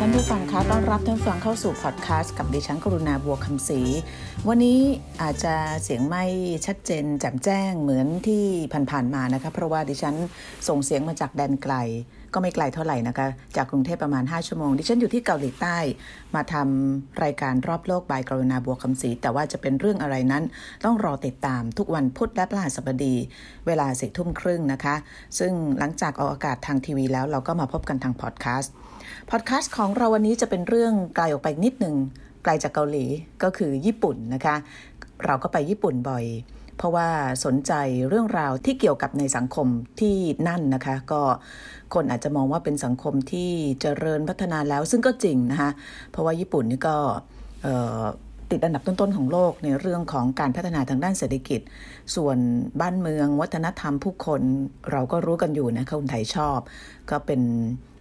ท่านผู้ฟังคะต้อนรับท่านผู้ฟังเข้าสู่พอดแคสต์กับดิฉันกรุณาบัวคำศรีวันนี้อาจจะเสียงไม่ชัดเจนแจ่มแจ้งเหมือนที่ผ่านๆมานะคะเพราะว่าดิฉันส่งเสียงมาจากแดนไกล ก็ไม่ไกลเท่าไหร่นะคะ จากกรุงเทพประมาณ 5 ชั่วโมง ดิฉันอยู่ที่เกาหลีใต้ มาทำรายการรอบโลกบายกรุณาบัวคำศรีแต่ว่าจะเป็นเรื่องอะไรนั้น ต้องรอติดตามทุกวันพุธและพฤหัสบดี เวลาสี่ทุ่มครึ่งนะคะ ซึ่งหลังจากออกอากาศทางทีวีแล้วเราก็มาพบกันทางพอดแคสต์ พอดแคสต์ของเราวันนี้จะเป็นเรื่องไกลออกไปนิดหนึ่งไกลจากเกาหลีก็คือญี่ปุ่นนะคะ เราก็ไปญี่ปุ่นบ่อย เพราะว่าสนใจเรื่องราวที่เกี่ยวกับในสังคมที่นั่นนะคะ ก็คนอาจจะมองว่าเป็นสังคมที่เจริญพัฒนาแล้วซึ่งก็จริงนะคะ เพราะว่าญี่ปุ่นนี่ก็ ติดอันดับต้นๆของโลกในเรื่องของการพัฒนาทางด้านเศรษฐกิจ ส่วนบ้านเมืองวัฒนธรรมผู้คนเราก็รู้กันอยู่นะคะคนไทยชอบ ก็เป็น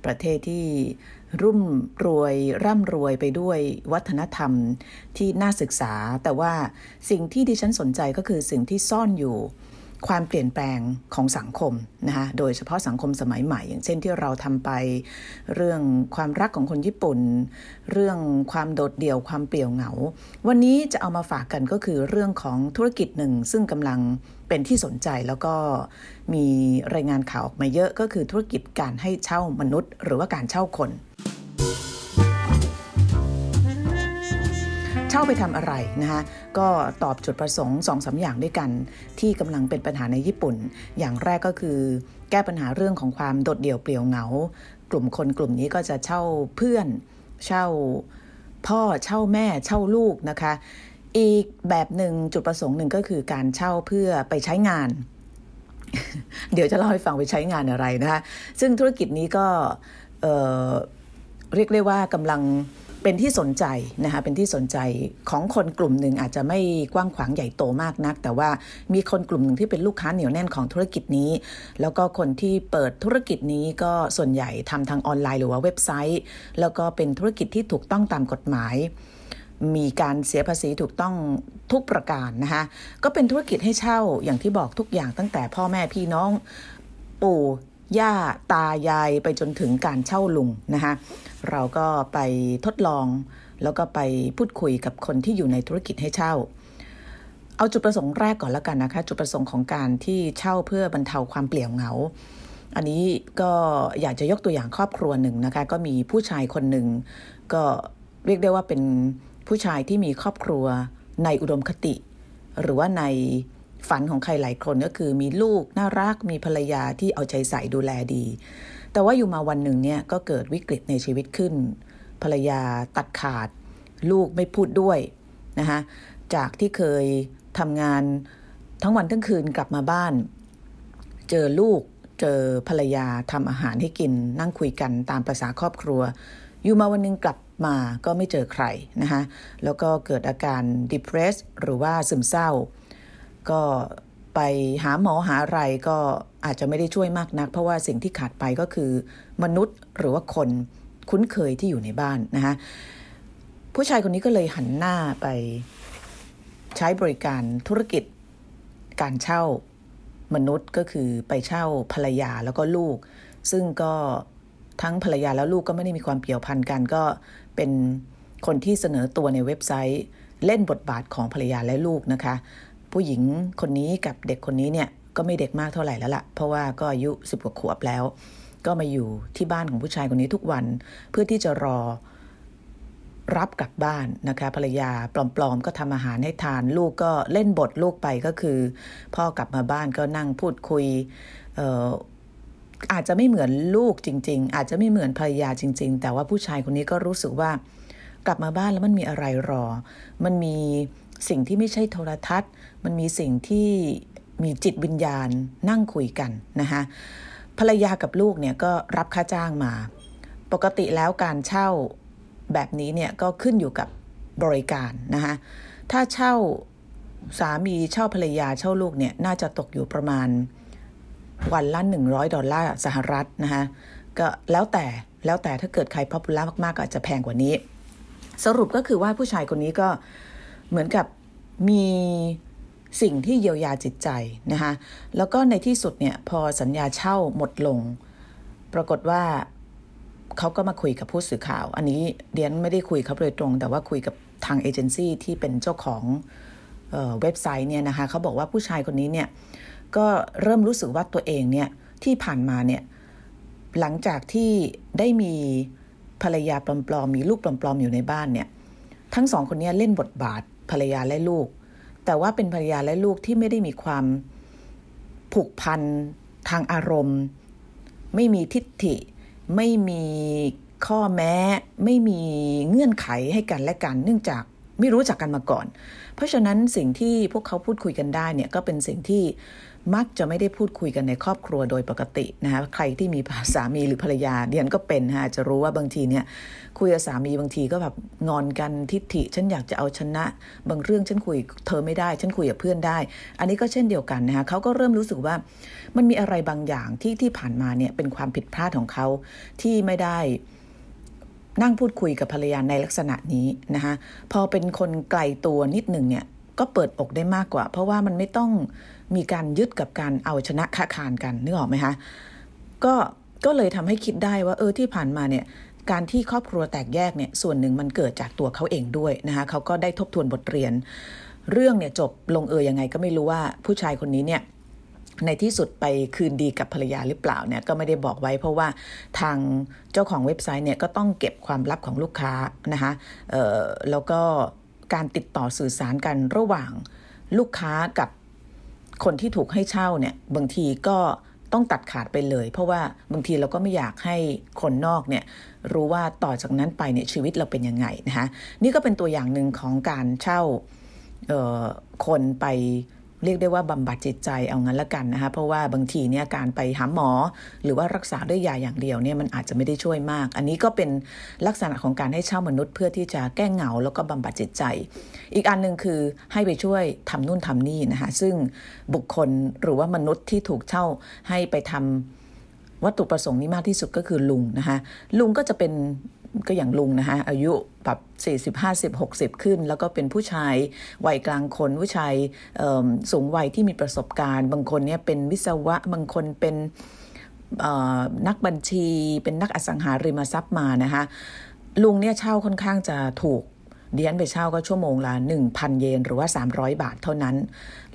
ประเทศที่รุ่มรวยร่ำรวยไปด้วยวัฒนธรรมที่น่าศึกษา แต่ว่าสิ่งที่ดิฉันสนใจก็คือสิ่งที่ซ่อนอยู่ ความเปลี่ยนแปลงของสังคมนะคะโดยเฉพาะสังคมสมัยใหม่ อย่างเช่นที่เราทำไปเรื่องความรักของคนญี่ปุ่น เรื่องความโดดเดี่ยวความเปลี่ยวเหงา วันนี้จะเอามาฝากกันก็คือเรื่องของธุรกิจหนึ่ง ซึ่งกำลังเป็นที่สนใจแล้วก็มีรายงานข่าวออกมาเยอะก็คือธุรกิจการให้เช่ามนุษย์ หรือว่าการเช่าคน เช่าไปทำอะไรนะคะก็ตอบจุดประสงค์สองสาอย่างด้วยกัน ที่กำลังเป็นปัญหาในญี่ปุ่น อย่างแรกก็คือ แก้ปัญหาเรื่องของความโดดเดี่ยวเปลี่ยวเหงา กลุ่มคนกลุ่มนี้ก็จะเช่าเพื่อน เช่าพ่อเช่าแม่เช่าลูกนะคะ อีกแบบหนึ่งจุดประสงค์หนึ่งก็คือการเช่าเพื่อไปใช้งาน เดี๋ยวจะเล่าให้ฟังไปใช้งานอะไรนะคะซึ่งธุรกิจนี้ก็เเรียกได้ว่ากำลัง เป็นที่สนใจนะคะเป็นที่สนใจของคนกลุ่มหนึ่งอาจจะไม่กว้างขวางใหญ่โตมากนัก แต่ว่ามีคนกลุ่มหนึ่งที่เป็นลูกค้าเหนียวแน่นของธุรกิจนี้ แล้วก็คนที่เปิดธุรกิจนี้ก็ส่วนใหญ่ทำทางออนไลน์หรือว่าเว็บไซต์ แล้วก็เป็นธุรกิจที่ถูกต้องตามกฎหมาย มีการเสียภาษีถูกต้องทุกประการนะคะก็เป็นธุรกิจให้เช่าอย่างที่บอกทุกอย่างตั้งแต่พ่อแม่พี่น้องปู่ ย่าตายายไปจนถึงการเช่าลุงนะคะเราก็ไปทดลอง แล้วก็ไปพูดคุยกับคนที่อยู่ในธุรกิจให้เช่า เอาจุดประสงค์แรกก่อนแล้วกันนะคะ จุดประสงค์ของการที่เช่าเพื่อบรรเทาความเปลี่ยวเหงา อันนี้ก็อยากจะยกตัวอย่างครอบครัวหนึ่งนะคะ ก็มีผู้ชายคนหนึ่งก็เรียกได้ว่าเป็นผู้ชายที่มีครอบครัวในอุดมคติ หรือว่าใน ฝันของใครหลายคนก็คือมีลูกน่ารักมีภรรยาที่เอาใจใส่ดูแลดี แต่ว่าอยู่มาวันหนึ่งเนี่ยก็เกิดวิกฤตในชีวิตขึ้น ภรรยาตัดขาด ลูกไม่พูดด้วยนะคะจากที่เคยทำงานทั้งวันทั้งคืนกลับมาบ้าน เจอลูกเจอภรรยาทำอาหารให้กิน นั่งคุยกันตามภาษาครอบครัว อยู่มาวันนึงกลับมาก็ไม่เจอใครนะคะแล้วก็เกิดอาการ depress หรือว่าซึมเศร้า ก็ไปหาหมอหาอะไรก็อาจจะไม่ได้ช่วยมากนัก เพราะว่าสิ่งที่ขาดไปก็คือ มนุษย์หรือว่าคนคุ้นเคยที่อยู่ในบ้านนะคะผู้ชายคนนี้ก็เลยหันหน้าไปใช้บริการธุรกิจการเช่ามนุษย์ก็คือไปเช่าภรรยาแล้วก็ลูก ซึ่งก็ทั้งภรรยาแล้วลูกก็ไม่ได้มีความเกี่ยวพันกันก็เป็นคนที่เสนอตัวในเว็บไซต์ เล่นบทบาทของภรรยาและลูกนะคะ ผู้หญิงคนนี้กับเด็กคนนี้เนี่ยก็ไม่เด็กมากเท่าไหร่แล้วละ่ะ เพราะว่าก็อายุสิบกว่าขวบแล้ว ก็มาอยู่ที่บ้านของผู้ชายคนนี้ทุกวัน เพื่อที่จะรอรับกลับบ้านนะคะภรรยาปลอมๆ ก็ทำอาหารให้ทานลูกก็เล่นบทลูกไปก็คือ พ่อกลับมาบ้านก็นั่งพูดคุยเอ่ออาจจะไม่เหมือนลูกจริง ๆ อาจจะไม่เหมือนภรรยาจริง ๆ แต่ว่าผู้ชายคนนี้ก็รู้สึกว่ากลับมาบ้านแล้วมันมีอะไรรอ มันมี สิ่งที่ไม่ใช่โทรทัศน์ มันมีสิ่งที่มีจิตวิญญาณนั่งคุยกันนะคะภรรยากับลูกเนี่ยก็รับค่าจ้างมา ปกติแล้วการเช่าแบบนี้เนี่ยก็ขึ้นอยู่กับบริการนะคะถ้าเช่าสามีเช่าภรรยาเช่าลูกเนี่ยน่าจะตกอยู่ประมาณวันละ100 ดอลลาร์สหรัฐนะคะก็แล้วแต่แล้วแต่ถ้าเกิดใครพอปูล่ามากๆก็อาจจะแพงกว่านี้ สรุปก็คือว่าผู้ชายคนนี้ก็ เหมือนกับมีสิ่งที่เยียวยาจิตใจนะคะแล้วก็ในที่สุดเนี่ยพอสัญญาเช่าหมดลง ปรากฏว่าเขาก็มาคุยกับผู้สื่อข่าว อันนี้เดียนไม่ได้คุยเขาโดยตรง แต่ว่าคุยกับทางเอเจนซี่ที่เป็นเจ้าของเเว็บไซต์เนี่ยนะคะเขาบอกว่าผู้ชายคนนี้เนี่ยก็เริ่มรู้สึกว่าตัวเองเนี่ยที่ผ่านมาเนี่ยหลังจากที่ได้มีภรรยาปลอมๆมีลูกปลอมๆอยู่ในบ้านเนี่ยทั้งสองคนนี้เล่นบทบาท ภรรยาและลูก แต่ว่าเป็นภรรยาและลูกที่ไม่ได้มีความผูกพันทางอารมณ์ ไม่มีทิฏฐิ ไม่มีข้อแม้ ไม่มีเงื่อนไขให้กันและกัน เนื่องจากไม่รู้จักกันมาก่อน เพราะฉะนั้นสิ่งที่พวกเขาพูดคุยกันได้เนี่ยก็เป็นสิ่งที่ มักจะไม่ได้พูดคุยกันในครอบครัวโดยปกตินะคะใครที่มีสามีหรือภรรยาเดียนก็เป็นฮะจะรู้ว่าบางทีเนี่ยคุยกับสามีบางทีก็แบบงอนกันทิฐิ ฉันอยากจะเอาชนะ บางเรื่องฉันคุยเธอไม่ได้ ฉันคุยกับเพื่อนได้ อันนี้ก็เช่นเดียวกันนะคะเขาก็เริ่มรู้สึกว่ามันมีอะไรบางอย่างที่ที่ผ่านมาเนี่ยเป็นความผิดพลาดของเขาที่ไม่ได้นั่งพูดคุยกับภรรยาในลักษณะนี้นะคะพอเป็นคนไกลตัวนิดหนึ่งเนี่ยก็เปิดอกได้มากกว่า เพราะว่ามันไม่ต้อง มีการยึดกับการเอาชนะค้าคานกันนึกออกไหมคะก็ก็เลยทำให้คิดได้ว่าเออที่ผ่านมาเนี่ยการที่ครอบครัวแตกแยกเนี่ยส่วนหนึ่งมันเกิดจากตัวเขาเองด้วยนะคะเขาก็ได้ทบทวนบทเรียน เรื่องเนี่ยจบลงเอยยังไงก็ไม่รู้ว่าผู้ชายคนนี้เนี่ยในที่สุดไปคืนดีกับภรรยาหรือเปล่าเนี่ยก็ไม่ได้บอกไว้เพราะว่าทางเจ้าของเว็บไซต์เนี่ยก็ต้องเก็บความลับของลูกค้านะคะแล้วก็การติดต่อสื่อสารกันระหว่างลูกค้ากับ คนที่ถูกให้เช่าเนี่ยบางทีก็ต้องตัดขาดไปเลย เพราะว่าบางทีเราก็ไม่อยากให้คนนอกเนี่ยรู้ว่าต่อจากนั้นไปเนี่ยชีวิตเราเป็นยังไงนะคะนี่ก็เป็นตัวอย่างหนึ่งของการเช่าคนไป เรียกได้ว่าบำบัดจิตใจเอางั้นละกันนะคะเพราะว่าบางทีเนี่ยการไปหาหมอ หรือว่ารักษาด้วยยาอย่างเดียวเนี่ยมันอาจจะไม่ได้ช่วยมาก อันนี้ก็เป็นลักษณะของการให้เช่ามนุษย์เพื่อที่จะแก้เหงาแล้วก็บำบัดจิตใจ อีกอันหนึ่งคือให้ไปช่วยทำนู่นทำนี่นะคะซึ่งบุคคลหรือว่ามนุษย์ที่ถูกเช่าให้ไปทำวัตถุประสงค์นี้มากที่สุดก็คือลุงนะคะลุงก็จะเป็น ก็อย่างลุงนะคะอายุแบบ40 50 60 ขึ้น แล้วก็เป็นผู้ชายวัยกลางคนผู้ชายสูงวัยที่มีประสบการณ์ บางคนเนี่ยเป็นวิศวะบางคนเป็นนักบัญชี เป็นนักอสังหาริมทรัพย์มานะคะลุงเนี่ยเช่าค่อนข้างจะถูก ดียนไปเช่าก็ชั่วโมงละ1,000 เยน หรือว่า 300 บาทเท่านั้น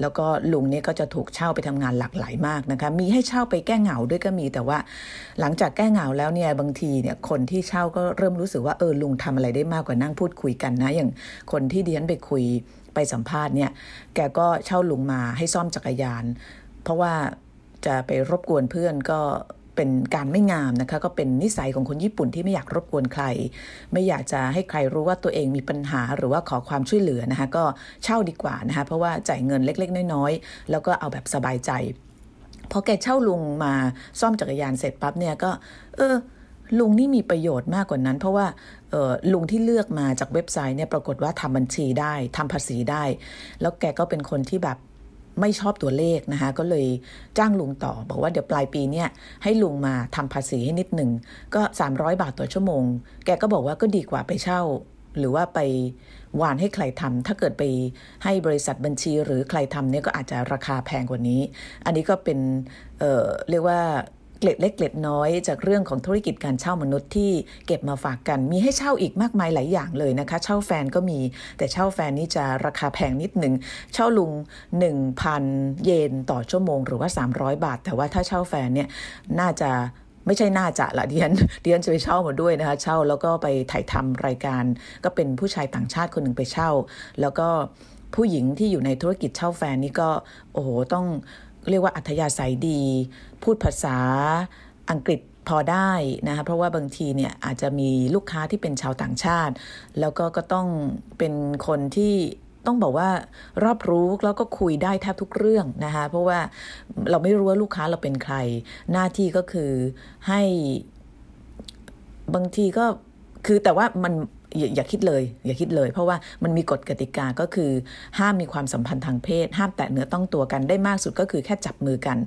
แล้วก็ลุงเนี่ยก็จะถูกเช่าไปทำงานหลากหลายมากนะคะ มีให้เช่าไปแก้เหงาด้วยก็มีแต่ว่า หลังจากแก้เหงาแล้วเนี่ยบางทีเนี่ยคนที่เช่าก็เริ่มรู้สึกว่าเออลุงทำอะไรได้มากกว่านั่งพูดคุยกันนะอย่างคนที่เดียนไปคุยไปสัมภาษณ์เนี่ยแกก็เช่าลุงมาให้ซ่อมจักรยาน เพราะว่าจะไปรบกวนเพื่อนก็ เป็นการไม่งามนะคะ ก็เป็นนิสัยของคนญี่ปุ่นที่ไม่อยากรบกวนใคร ไม่อยากจะให้ใครรู้ว่าตัวเองมีปัญหาหรือว่าขอความช่วยเหลือนะคะ ก็เช่าดีกว่านะคะ เพราะว่าจ่ายเงินเล็ก ๆ น้อยๆ แล้วก็เอาแบบสบายใจ พอแกเช่าลุงมาซ่อมจักรยานเสร็จปั๊บเนี่ยก็ เออลุงนี่มีประโยชน์มากกว่านั้น เพราะว่าลุงที่เลือกมาจากเว็บไซต์เนี่ยปรากฏว่าทำบัญชีได้ทำภาษีได้ แล้วแกก็เป็นคนที่แบบ ไม่ชอบตัวเลขนะคะ ก็เลยจ้างลุงต่อ บอกว่าเดี๋ยวปลายปีเนี่ยให้ลุงมาทำภาษีให้นิดหนึ่งก็ 300 บาทต่อชั่วโมง แกก็บอกว่าก็ดีกว่าไปเช่า หรือว่าไปวานให้ใครทำถ้าเกิดไปให้บริษัทบัญชีหรือใครทำเนี่ยก็อาจจะราคาแพงกว่านี้ อันนี้ก็เป็นเออเรียกว่า เกล็ดเล็กเกล็ดน้อย จากเรื่องของธุรกิจการเช่ามนุษย์ที่เก็บมาฝากกัน มีให้เช่าอีกมากมายหลายอย่างเลยนะคะ เช่าแฟนก็มี แต่เช่าแฟนนี่จะราคาแพงนิดหนึ่งเช่าลุง 1,000 เยนต่อชั่วโมง หรือว่า 300 บาท แต่ว่าถ้าเช่าแฟนเนี่ยน่าจะไม่ใช่น่าจะละเดียนเดียนจะไปเช่ามาด้วยนะคะ เช่าแล้วก็ไปถ่ายทำรายการ ก็เป็นผู้ชายต่างชาติคนหนึ่งไปเช่า แล้วก็ผู้หญิงที่อยู่ในธุรกิจเช่าแฟนนี่ก็ โอ้โหต้อง เรียกว่าอัธยาศัยดี พูดภาษาอังกฤษพอได้นะคะเพราะว่าบางทีเนี่ยอาจจะมีลูกค้าที่เป็นชาวต่างชาติ แล้วก็ก็ต้องเป็นคนที่ต้องบอกว่ารอบรู้แล้วก็คุยได้แทบทุกเรื่องนะคะเพราะว่าเราไม่รู้ว่าลูกค้าเราเป็นใคร หน้าที่ก็คือให้บางทีก็คือแต่ว่ามัน อย่าคิดเลย อย่าคิดเลย เพราะว่ามันมีกฎกติกาก็คือ ห้ามมีความสัมพันธ์ทางเพศ ห้ามแตะเนื้อต้องตัวกันได้มากสุดก็คือแค่จับมือกัน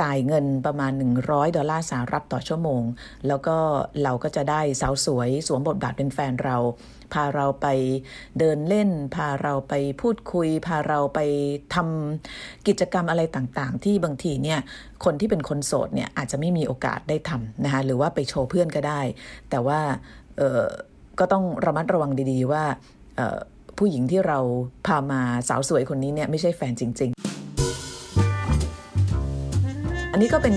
จ่ายเงินประมาณ 100 ดอลลาร์สหรัฐต่อชั่วโมง แล้วก็เราก็จะได้สาวสวยสวมบทบาทเป็นแฟนเรา พาเราไปเดินเล่น พาเราไปพูดคุย พาเราไปทำกิจกรรมอะไรต่างๆ ที่บางทีเนี่ยคนที่เป็นคนโสดเนี่ยอาจจะไม่มีโอกาสได้ทำนะคะหรือว่าไปโชว์เพื่อนก็ได้ แต่ว่า ก็ต้องระมัดระวังดีๆว่าผู้หญิงที่เราพามาสาวสวยคนนี้เนี่ยไม่ใช่แฟนจริง ๆอันนี้ก็เป็น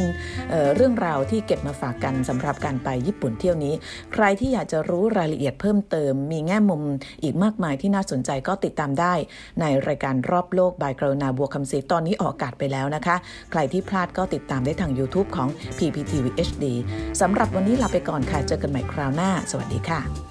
เเรื่องราวที่เก็บมาฝากกันสำหรับการไปญี่ปุ่นเที่ยวนี้ ใครที่อยากจะรู้รายละเอียดเพิ่มเติม มีแง่มุมอีกมากมายที่น่าสนใจก็ติดตามได้ ในรายการรอบโลกบายกรณาบัวคำศรีตอนนี้ออกอากาศไปแล้วนะคะ ใครที่พลาดก็ติดตามได้ทาง YouTube ของ PPTV HD สำหรับวันนี้ลาไปก่อนค่ะ เจอกันใหม่คราวหน้า สวัสดีค่ะ